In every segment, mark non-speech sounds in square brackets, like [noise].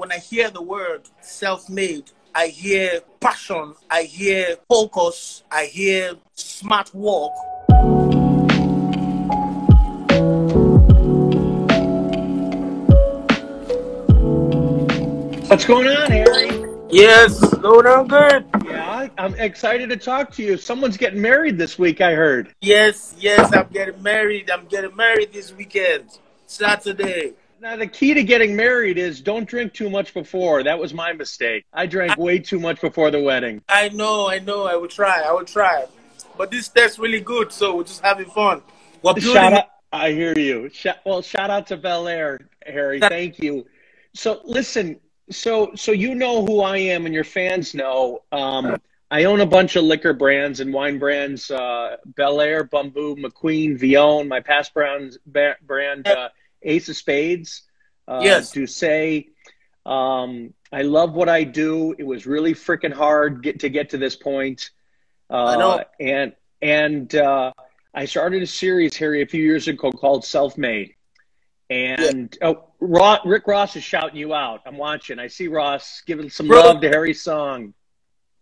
when I hear the word self-made, I hear passion, I hear focus, I hear smart work. What's going on, Harry? Yes, going on good. Yeah, I'm excited to talk to you. Someone's getting married this week, I heard. Yes, yes, I'm getting married. I'm getting married this weekend, Saturday. Now, the key to getting married is don't drink too much before. That was my mistake. I drank way too much before the wedding. I know, I know. I will try. I will try. But this tastes really good, so we're just having fun. We're building- Shout out, I hear you. Well, shout out to Belaire, Harry. Thank you. So, listen. So, so you know who I am, and your fans know. Um, I own a bunch of liquor brands and wine brands: uh, Belaire, Bumbu, McQueen, Villon. My past brand, brand uh, Ace of Spades. Uh, Yes. Douce. Um, I love what I do. It was really freaking hard get, to get to this point. Uh, I know. And and uh, I started a series, Harry, a few years ago called Self Made. And oh, Ro Rick Ross is shouting you out. I'm watching. I see Ross giving some Bro. love to Harry's song.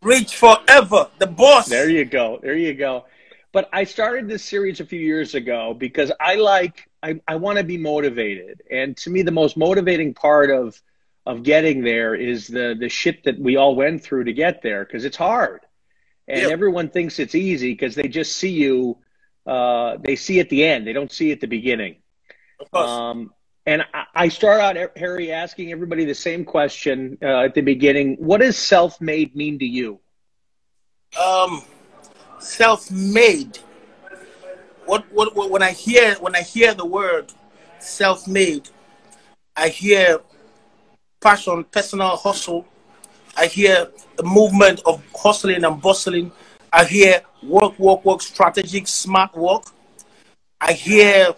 Reach forever, the boss. There you go. There you go. But I started this series a few years ago because I like I, I want to be motivated. And to me the most motivating part of of getting there is the the shit that we all went through to get there because it's hard. And Yep. everyone thinks it's easy because they just see you uh, they see at the end. They don't see at the beginning. Of course. Um, and I, I start out, Harry, asking everybody the same question uh, at the beginning. What does self-made mean to you? um, self-made. What, what what when I hear when I hear the word self-made, I hear passion, personal hustle. I hear the movement of hustling and bustling. I hear work, work, work, strategic, smart work. I hear,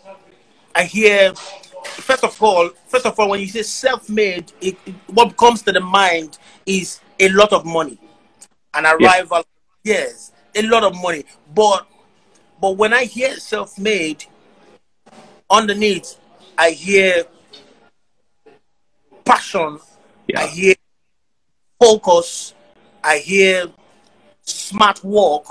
I hear. First of all, first of all, when you say self-made, it, it- what comes to the mind is a lot of money, an arrival. Yes, a lot of money. But but when I hear self-made, underneath, I hear passion. I hear focus. I hear smart work.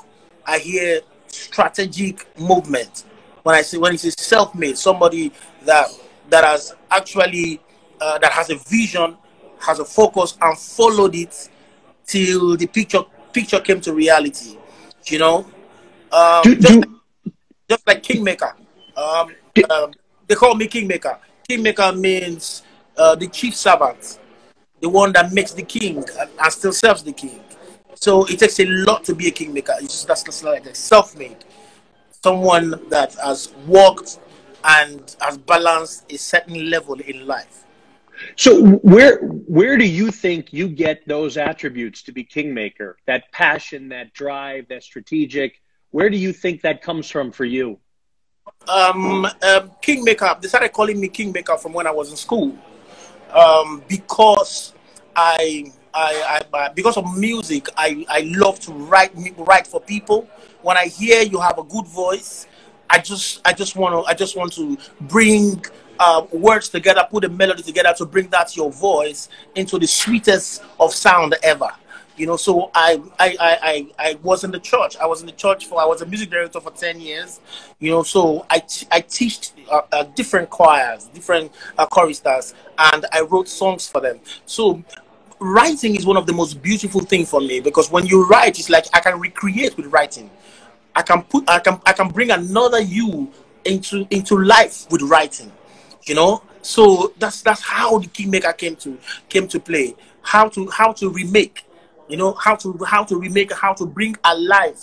I hear strategic movement. When I say when it says self-made, somebody that that has actually uh, that has a vision, has a focus, and followed it till the picture picture came to reality. You know, um, Do- do- just like Kingmaker. Um, um, they call me Kingmaker. Kingmaker means uh, the chief servant, the one that makes the king and, and still serves the king. So it takes a lot to be a kingmaker. It's just that's, that's like a self-made, someone that has worked and has balanced a certain level in life. So where where do you think you get those attributes to be kingmaker? That passion, that drive, that strategic. Where do you think that comes from for you? um, um, Kingmaker. They started calling me Kingmaker from when I was in school, um, because I, I, I, I- because of music, I, I love to write, write for people. When I hear you have a good voice, I just, I just want to, I just want to bring uh, words together, put a melody together to bring that your voice into the sweetest of sound ever. You know, so I, I, I, I, I was in the church. I was in the church for, I was a music director for 10 years. You know, so I, I teach uh, uh, different choirs, different uh, choristers, and I wrote songs for them. So writing is one of the most beautiful things for me because when you write, it's like I can recreate with writing. I can put, I can, I can bring another you into into life with writing. You know, so that's that's how the kingmaker came to came to play. How to how to remake. You know how to how to remake, how to bring alive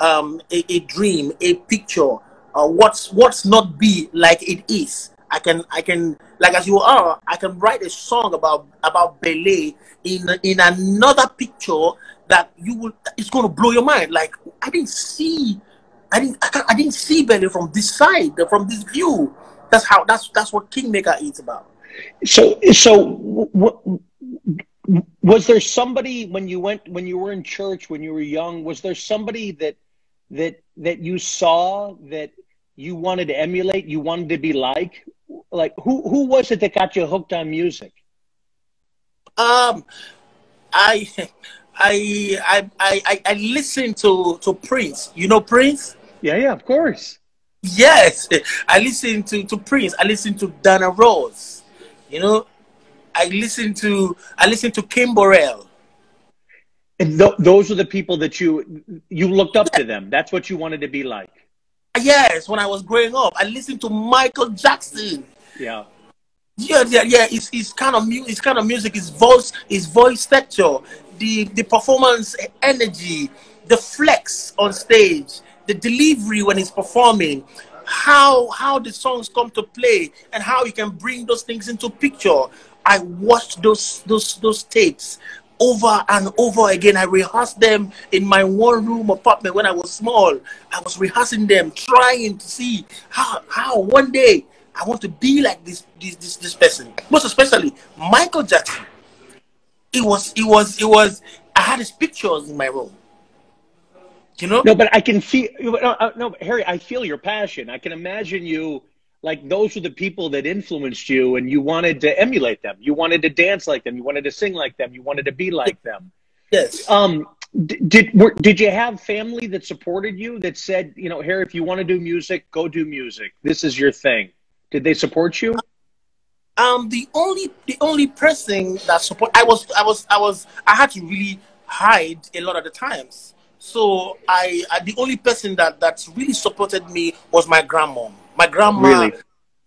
um, a, a dream, a picture, uh, what's what's not be like it is. I can I can like as you are. I can write a song about about ballet in in another picture that you will. It's going to blow your mind. Like I didn't see, I didn't I, I didn't see ballet from this side, from this view. That's how that's that's what Kingmaker is about. So so w- w- was there somebody when you went when you were in church when you were young? Was there somebody that that that you saw that you wanted to emulate? You wanted to be like? Like who who was it that got you hooked on music? Um, I, I, I, I, I listen to to Prince. You know Prince? Yeah, yeah, of course. Yes, [laughs] I listen to to Prince. I listen to Dana Rose. You know, I listen to I listen to Kim Burrell. And th- those are the people that you you looked up to them. That's what you wanted to be like. Yes, when I was growing up, I listened to Michael Jackson. Yeah. Yeah, yeah, yeah. It's, it's kind of mu- it's kind of music. His voice, his voice texture, the the performance energy, the flex on stage, the delivery when he's performing, how how the songs come to play, and how you can bring those things into picture. I watched those those those tapes over and over again. I rehearsed them in my one room apartment when I was small. I was rehearsing them, trying to see how how one day I want to be like this this this, this person. Most especially Michael Jackson. It was it was it was I had his pictures in my room. You know? No, but I can no, uh, no, Harry. I feel your passion. I can imagine you like those were the people that influenced you, and you wanted to emulate them. You wanted to dance like them. You wanted to sing like them. You wanted to be like them. Yes. Um, did were, did you have family that supported you that said, you know, Harry, if you want to do music, go do music. This is your thing. Did they support you? Um, the only the only person that support I was I was I was I had to really hide a lot of the times. So I, I the only person that that really supported me was my grandma. My grandma. Really?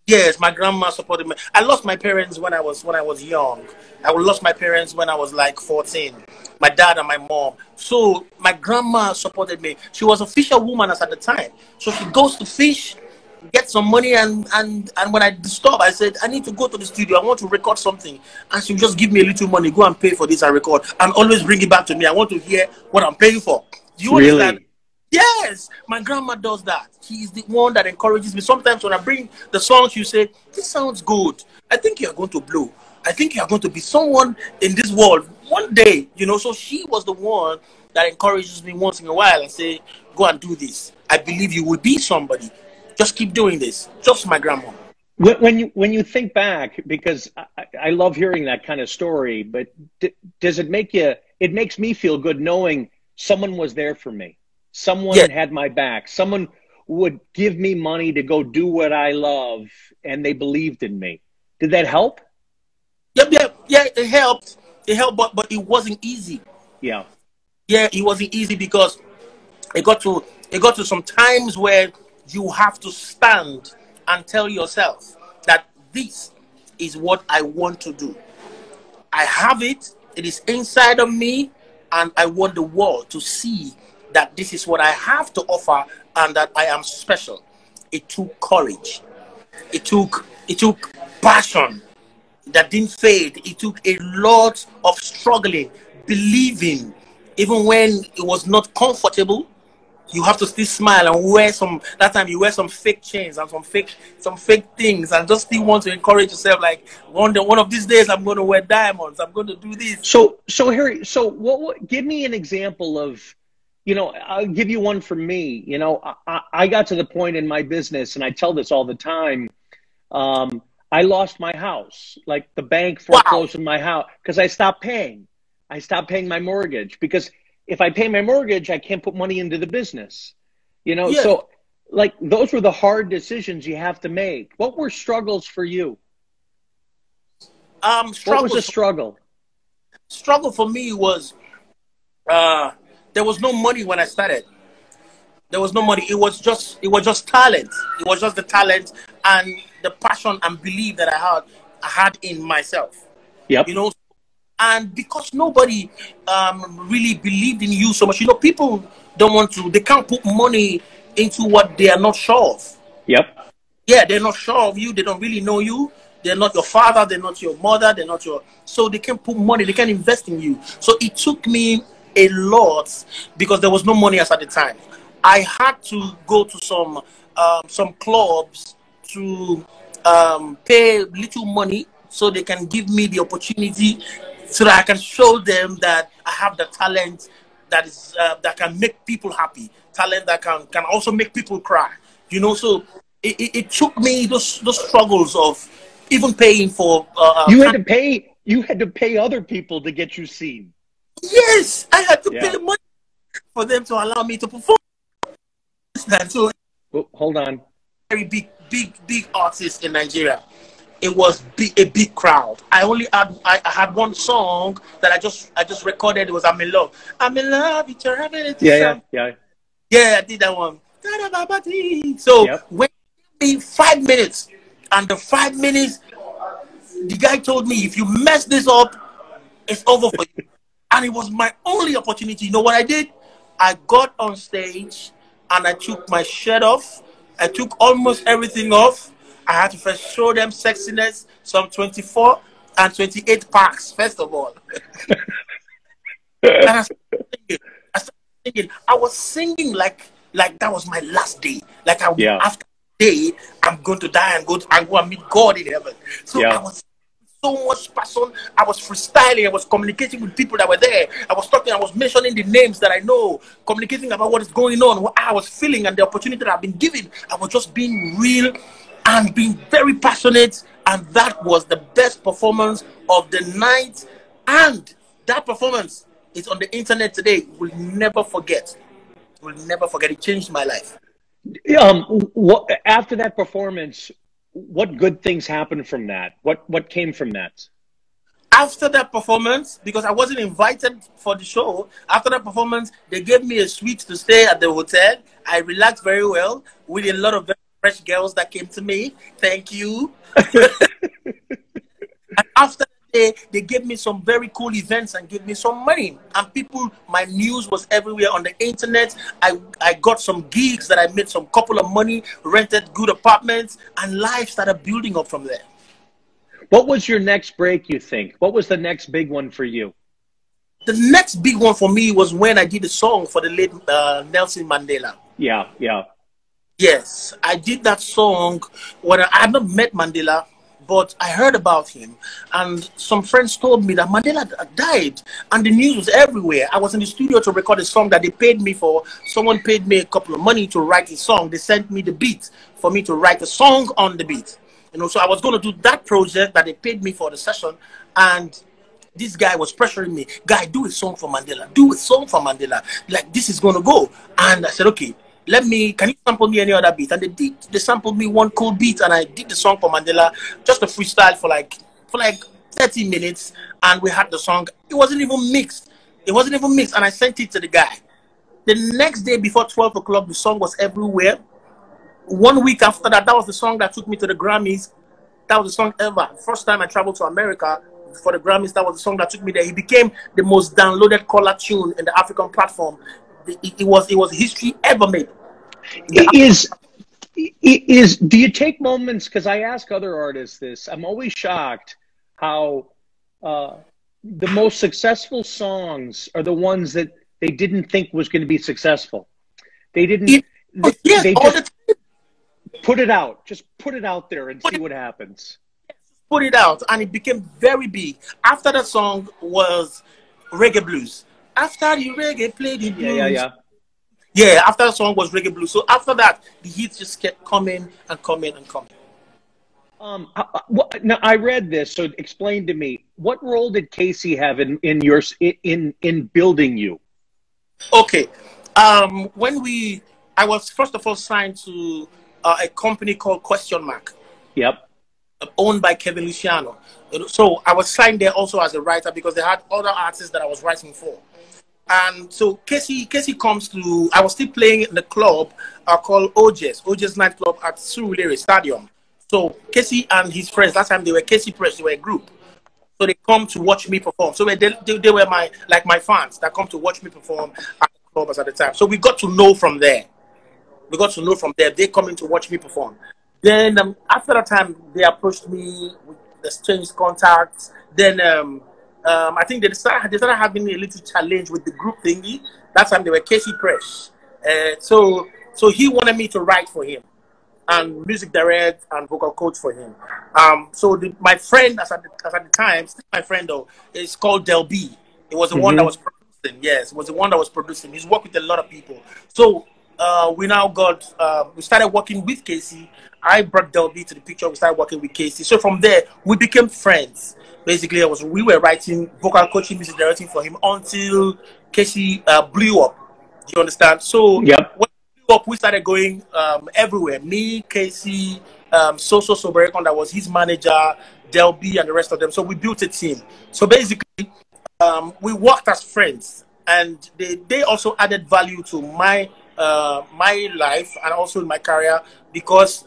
Yes, my grandma supported me. I lost my parents when I was when I was young. I lost my parents when I was like 14. My dad and my mom. So my grandma supported me. She was a fisherwoman at the time. So she goes to fish, get some money, and and and when I stop, I said I need to go to the studio. I want to record something, and she just give me a little money. Go and pay for this. I record, and always bring it back to me. I want to hear what I'm paying for. Do you Really? understand? Yes, my grandma does that. She's the one that encourages me. Sometimes when I bring the songs, you say, This sounds good. I think you're going to blow. I think you're going to be someone in this world one day, you know. So she was the one that encourages me once in a while and say, Go and do this. I believe you will be somebody. Just keep doing this. Just my grandma. When, you when you think back, because I, I love hearing that kind of story, but d- does it make you? It makes me feel good knowing someone was there for me. Someone Yeah. had my back. Someone would give me money to go do what I love, and they believed in me. Did that help? Yeah, yeah, yeah, it helped. It helped, but, but it wasn't easy. Yeah. yeah, it wasn't easy because it got to it got to some times where you have to stand and tell yourself that this is what I want to do. I have it, it is inside of me, and I want the world to see that this is what I have to offer and that I am special. It took courage. It took it took passion that didn't fade. It took a lot of struggling, believing, even when it was not comfortable. You have to still smile and wear some. That time you wear some fake chains and some fake, some fake things, and just still want to encourage yourself. Like one day, one of these days, I'm going to wear diamonds. I'm going to do this. So, so Harry, so what, what? Give me an example of, you know, I'll give you one from me. You know, I- I, I got to the point in my business, and I tell this all the time. Um, I lost my house, like the bank Wow. foreclosed on my house because I stopped paying. I stopped paying my mortgage because if I pay my mortgage, I can't put money into the business. You know, Yeah. so like those were the hard decisions you have to make. What were struggles for you? Um, What was a struggle? struggle for me was uh there was no money when I started. There was no money. It was just it was just talent. It was just the talent and the passion and belief that I had I had in myself. Yep. You know, and because nobody um really believed in you so much, you know, people don't want to they can't put money into what they are not sure of Yep. yeah, they're not sure of you. They don't really know you. They're not your father. They're not your mother. They're not your. So they can't put money. They can't invest in you. So it took me a lot because there was no money as at the time. I had to go to some um, some clubs to um, pay little money so they can give me the opportunity so that I can show them that I have the talent that is uh, that can make people happy. Talent that can can also make people cry. You know, so it, it, it took me those those struggles of even paying for. Uh, uh, You had to pay. you had to pay other people to get you seen. Yes, I had to Yeah. pay money for them to allow me to perform. So Oh, hold on. very big, big, big artists in Nigeria. It was big, a big crowd. I only had I, I had one song that I just I just recorded. It was "I'm in Love." I'm in love with your ability. Yeah, yeah, yeah. Yeah, I did that one. So Yep. when in five minutes, and the five minutes, the guy told me, if you mess this up, it's over for you. [laughs] And it was my only opportunity. You know what I did? I got on stage and I took my shirt off. I took almost everything off. I had to first show them sexiness, some 24 and 28 packs, first of all. and I started singing. I started singing. I was singing like like that was my last day. Like I Yeah. after day, I'm going to die and go to, and go and meet God in heaven. So Yeah. I was so much passion. I was freestyling. I was communicating with people that were there. I was talking. I was mentioning the names that I know, communicating about what is going on, what I was feeling, and the opportunity that I've been given. I was just being real and being very passionate, and that was the best performance of the night. And that performance is on the internet today. We'll never forget. We'll never forget. It changed my life. Um, what after that performance? What good things happened from that? What what came from that? after that performance, because I wasn't invited for the show, after that performance, they gave me a suite to stay at the hotel. I relaxed very well with a lot of very fresh girls that came to me. Thank you. [laughs] [laughs] and after day, they gave me some very cool events and gave me some money. And people, my news was everywhere on the internet. I, I got some gigs that I made some couple of money, rented good apartments, and life started building up from there. What was your next break? You think? What was the next big one for you? The next big one for me was when I did a song for the late uh, Nelson Mandela. Yeah, yeah. Yes, I did that song when I, I had not met Mandela, but I heard about him, and some friends told me that Mandela d- uh, died, and the news was everywhere. I was in the studio to record a song that they paid me for. Someone paid me a couple of money to write a song. They sent me the beat for me to write a song on the beat. You know, so I was going to do that project that they paid me for the session, and this guy was pressuring me, guy, do a song for Mandela, do a song for Mandela. Like this is gonna go. And I said, okay, let me can you sample me any other beat? And they did they sampled me one cool beat and I did the song for Mandela, just a freestyle for like for like 30 minutes, and we had the song. It wasn't even mixed. It wasn't even mixed, and I sent it to the guy. The next day before 12 o'clock, the song was everywhere. One week after that, that was the song that took me to the Grammys. That was the song ever. First time I traveled to America for the Grammys, that was the song that took me there. He became the most downloaded caller tune in the African platform. It, it- it was it was history ever made. Is is do you take moments? Because I ask other artists this. I'm always shocked how uh, the most successful songs are the ones that they didn't think was going to be successful. They didn't. It- they, yes, they just the put it out. Just put it out there and Put see it- what happens. put it out and it became very big. After that song was reggae blues. After the reggae played the Yeah, blues. yeah, yeah. Yeah, after that song was reggae blues. So after that, the hits just kept coming and coming and coming. Um, I- I- now I read this, so explain to me what role did Kcee have in in your in in building you? Okay. Um, when we, I was first of all signed to uh, a company called Question Mark, Yep. owned by Kevin Luciano. So I was signed there also as a writer because they had other artists that I was writing for. And so Kcee, Kcee comes to. I was still playing in the club uh, called OJ's, OJ's nightclub at Surulere Stadium. So Kcee and his friends, last time they were KC Presh, they were a group. So they come to watch me perform. So they, they, they were my like my fans that come to watch me perform at the club at the time. So we got to know from there. We got to know from there. They come in to watch me perform. Then um, after that time, they approached me. We exchanged contacts. Then um, um, I think they started, they started having a little challenge with the group thingy. That time they were KC Presh. Uh, so so he wanted me to write for him and music direct and vocal coach for him. Um, so the, my friend, as at, the, as at the time, still my friend though, is called Del B. It was the one that Mhm. was producing. Yes, it was the one that was producing. He's worked with a lot of people. So uh, we now got uh, we started working with Kcee. I brought Del B to the picture. We started working with Kcee. So from there, we became friends. Basically, I was we were writing vocal coaching, music directing for him until Kcee uh, blew up. Do you understand? So yep. when we blew up, we started going um, everywhere. Me, Kcee, um, Soso Soberekon, that was his manager, Del B, and the rest of them. So we built a team. So basically, um, we worked as friends, and they, they also added value to my uh, my life and also in my career because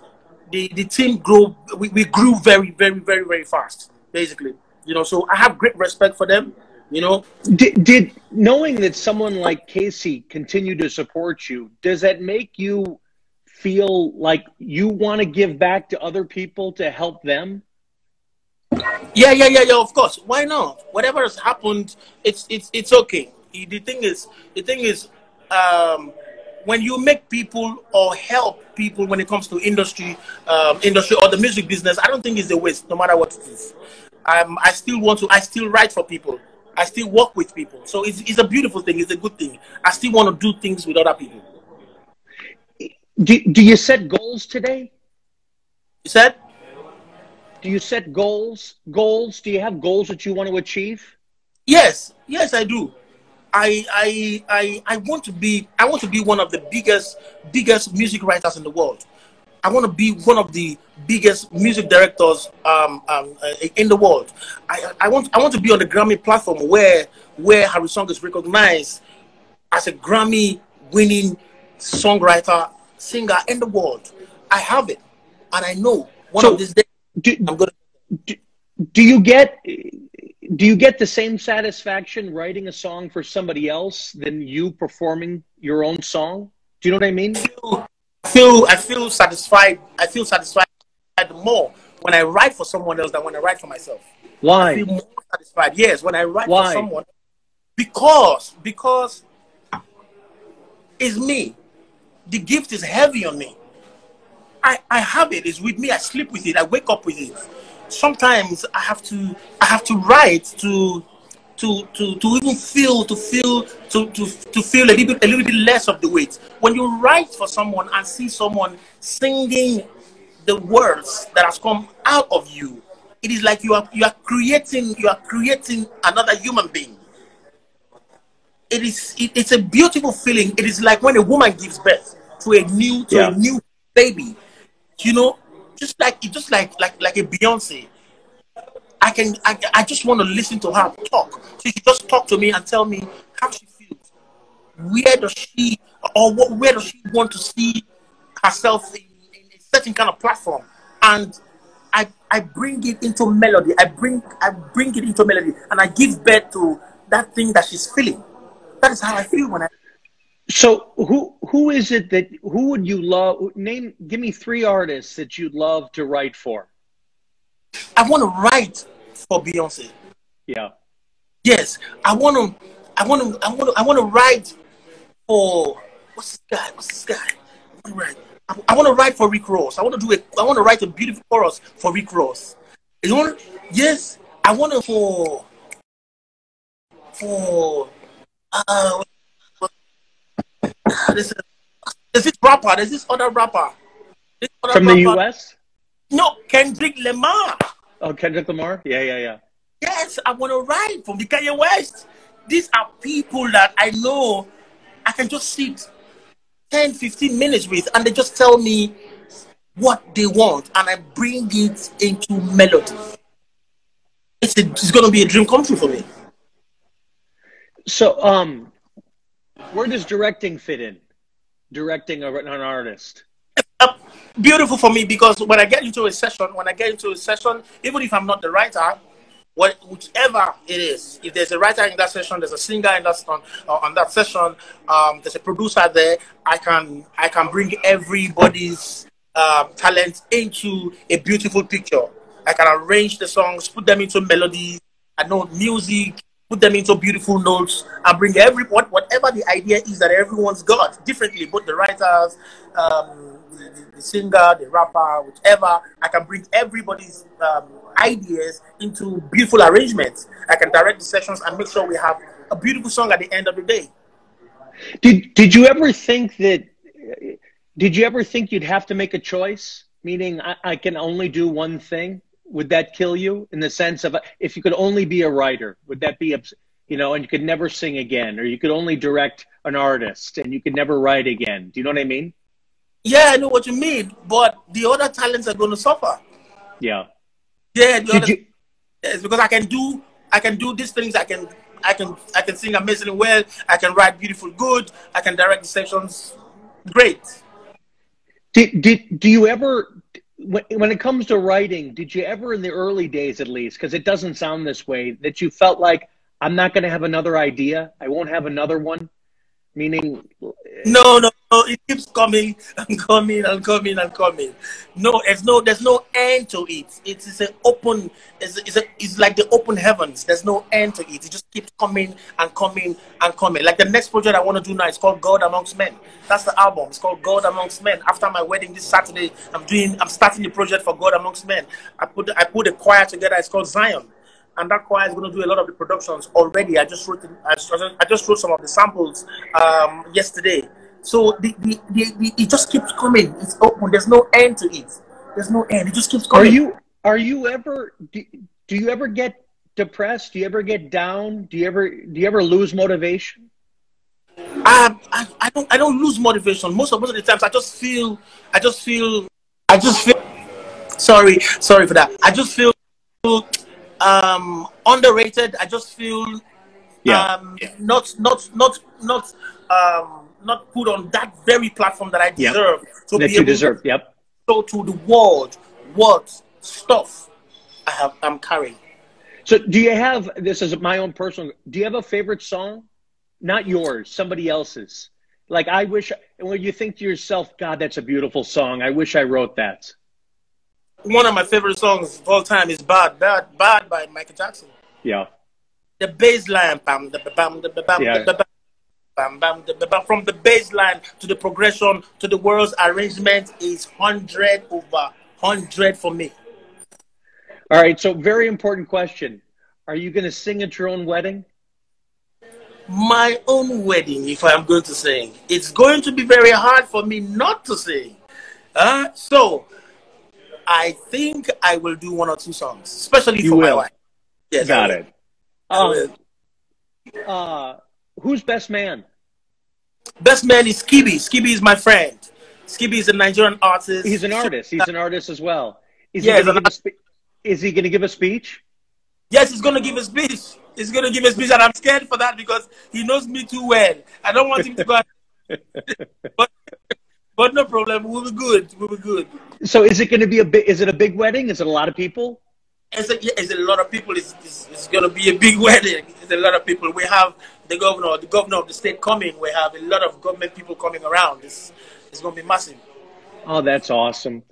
the, the team grew we, we grew very very very very fast basically. You know so i have great respect for them you know. Did, did knowing that someone like Kcee continued to support you does that make you feel like you want to give back to other people to help them? Yeah yeah yeah yeah of course. Why not? Whatever has happened it's it's it's okay. The thing is the thing is um when you make people or help people when it comes to industry, um, industry or the music business, I don't think it's a waste, no matter what it is. Um, I still want to. I still write for people. I still work with people. So it's, it's a beautiful thing. It's a good thing. I still want to do things with other people. Do, do you set goals today? You said? Do you set goals? Goals? Do you have goals that you want to achieve? Yes. Yes, I do. I, I I I want to be I want to be one of the biggest biggest music writers in the world. I want to be one of the biggest music directors um, um, uh, in the world. I, I want I want to be on the Grammy platform where where Harry Song is recognized as a Grammy winning songwriter singer in the world. I have it, and I know one so of these days do, I'm gonna. Do, do you get do you get the same satisfaction writing a song for somebody else than you performing your own song? Do you know what I mean? I feel, I feel, I feel satisfied. I feel satisfied more when I write for someone else than when I write for myself. Why? I feel more satisfied. Yes, when I write Why? for someone, because because it's me. The gift is heavy on me. I, I have it. It's with me. I sleep with it. I wake up with it sometimes I have to I have to write to to to to even feel to feel to to to feel a little bit a little bit less of the weight. When you write for someone and see someone singing the words that has come out of you, it is like you are you are creating you are creating another human being. It is it, it's a beautiful feeling. It is like when a woman gives birth to a new to yeah. a new baby. You know, just like it, just like like like a Beyonce. I can I, I just want to listen to her talk. She just talk to me and tell me how she feels. Where does she or what where does she want to see herself in, in a certain kind of platform? And I I bring it into melody. I bring I bring it into melody and I give birth to that thing that she's feeling. That is how I feel when I so who who is it that who would you love name give me three artists that you'd love to write for? I want to write for Beyonce. Yeah. Yes, I want to I want to I want to I want to write for what's this guy? What's this guy? I want to write I, want to write for Rick Ross. I want to do it. I want to write a beautiful chorus for Rick Ross. You want? Yes, I want to for for uh, there's, there's this rapper, there's this other rapper. This other From rapper. the US? No, Kendrick Lamar. Oh, Kendrick Lamar? Yeah, yeah, yeah. Yes, I want to write from the Kanye West. These are people that I know I can just sit 10, 15 minutes with, and they just tell me what they want, and I bring it into melody. It's, a, it's going to be a dream come true for me. So, um, where does directing fit in? Directing a, an artist. Uh, beautiful for me because when I get into a session, when I get into a session, even if I'm not the writer, what, whichever it is, if there's a writer in that session, there's a singer in that on, uh, on that session, um, there's a producer there, I can I can bring everybody's uh, talent into a beautiful picture. I can arrange the songs, put them into melodies. I know music, put them into beautiful notes and bring every what, whatever the idea is that everyone's got differently both the writers um, the, the, singer the rapper whichever i can bring everybody's um, ideas into beautiful arrangements i can direct the sessions and make sure we have a beautiful song at the end of the day did did you ever think that did you ever think you'd have to make a choice? Meaning, I, I can only do one thing. Would that kill you in the sense of if you could only be a writer? Would that be, you know, and you could never sing again, or you could only direct an artist and you could never write again? Do you know what I mean? Yeah, I know what you mean, but the other talents are going to suffer. Yeah. Yeah. The other, you, because I can do I can do these things. I can I can I can sing amazingly well. I can write beautiful good. I can direct the sessions. Great. Did, did do you ever when, when it comes to writing, did you ever in the early days at least, because it doesn't sound this way, that you felt like I'm not going to have another idea, I won't have another one? Meaning, no, no, no, it keeps coming and coming and coming and coming. No, there's no, there's no end to it. It is an open, it's, it's, a, it's like the open heavens. There's no end to it. It just keeps coming and coming and coming. Like the next project I want to do now is called God Amongst Men. That's the album. It's called God Amongst Men. After my wedding this Saturday, I'm doing, I'm starting the project for God Amongst Men. I put, I put a choir together. It's called Zion and that choir is going to do a lot of the productions already. I just wrote, I just, I just wrote some of the samples um, yesterday. So the, the, the, the, it just keeps coming. It's open. There's no end to it. There's no end. It just keeps coming. Are you are you ever do, do you ever get depressed? Do you ever get down? Do you ever do you ever lose motivation? Um, I, I don't I don't lose motivation. Most of most of the times I just feel I just feel I just feel sorry sorry for that. I just feel um, underrated. I just feel yeah. Um, not not not not um, not put on that very platform that I deserve yep. to that be you deserve. To yep. So to the world, what stuff I have I'm carrying. So do you have this is my own personal? Do you have a favorite song? Not yours, somebody else's. Like I wish when you think to yourself, God, that's a beautiful song. I wish I wrote that one of my favorite songs of all time is "Bad," "Bad," "Bad" by Michael Jackson. Yeah. The bass line, bam, the bam, the bam, yeah. the bam, bam, the bam, from the bass line to the progression to the world's arrangement is hundred over hundred for me. All right, so very important question: Are you going to sing at your own wedding? My own wedding, if I'm going to sing, it's going to be very hard for me not to sing. Uh, so I think I will do one or two songs, especially you for will. my wife. Yes, got it. Um, uh, who's best man? Best man is Skiibii. Skiibii is my friend. Skiibii is a Nigerian artist. He's an artist. He's an artist as well. Yeah. Is he going to give a speech? Yes, he's going to give a speech. He's going to give a speech, and I'm scared for that because he knows me too well. I don't want him to go. [laughs] but [laughs] but no problem. We'll be good. We'll be good. So is it going to be a big? Is it a big wedding? Is it a lot of people? It's a, yeah, it's a lot of people. It's, it's, it's going to be a big [laughs] wedding. It's a lot of people. We have the governor, the governor of the state coming. We have a lot of government people coming around. It's, it's going to be massive. Oh, that's awesome.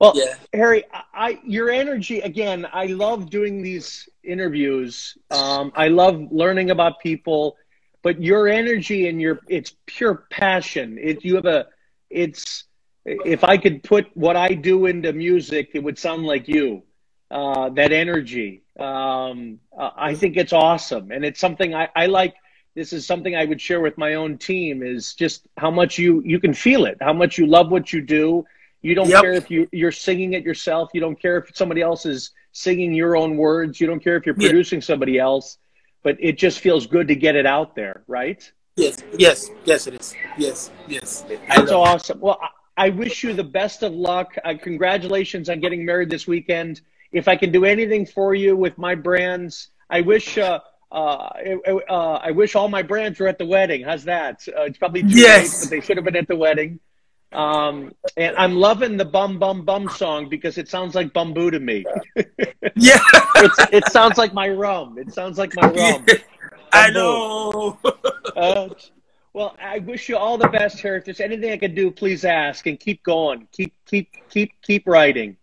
Well, yeah. Harry, I, your energy again. I love doing these interviews. Um, I love learning about people, but your energy and your it's pure passion. It you have a it's if I could put what I do into music, it would sound like you. Uh, that energy. Um, uh, I think it's awesome, and it's something I, I like. This is something I would share with my own team. Is just how much you you can feel it, how much you love what you do. You don't yep. care if you you're singing it yourself. You don't care if somebody else is singing your own words. You don't care if you're producing somebody else. But it just feels good to get it out there, right? Yes, yes, yes, it is. Yes, yes. That's awesome. Well, I wish you the best of luck. Uh, congratulations on getting married this weekend. If I can do anything for you with my brands, I wish. Uh, uh, uh, I wish all my brands were at the wedding. How's that? Uh, it's probably too yes. late, but they should have been at the wedding. Um, and I'm loving the bum bum bum song because it sounds like Bumbu to me. yeah, [laughs] it sounds like my rum. It sounds like my [laughs] rum. I know. [laughs] uh, well, I wish you all the best, here. If there's anything I can do, please ask and keep going. Keep keep keep keep writing.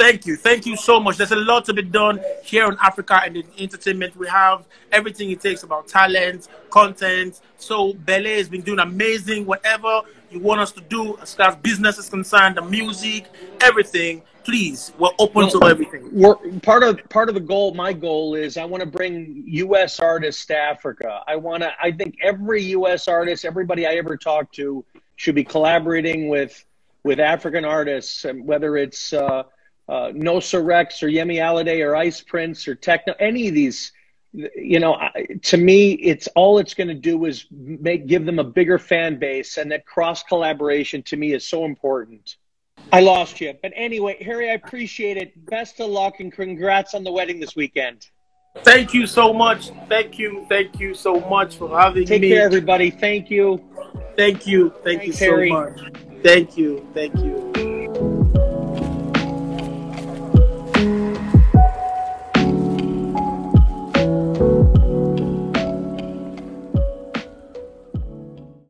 Thank you. Thank you so much. There's a lot to be done here in Africa and in entertainment. We have everything it takes about talent, content. So Bele has been doing amazing. Whatever you want us to do as far as business is concerned, the music, everything please we're open well, to everything we're part of part of the goal my goal is i want to bring us artists to africa i want to i think every us artist everybody i ever talk to should be collaborating with with African artists, and whether it's uh, uh, Nosa Rex or Yemi Alade or Ice Prince or Tekno, any of these, you know, to me, it's all it's going to do is make give them a bigger fan base, and that cross collaboration to me is so important. I lost you, but anyway, Harry, I appreciate it. Best of luck and congrats on the wedding this weekend. Thank you so much. Thank you. Thank you so much for having Take me. Take care, everybody. Thank you. Thank you. Thank Thanks, you so Harry. much. Thank you. Thank you.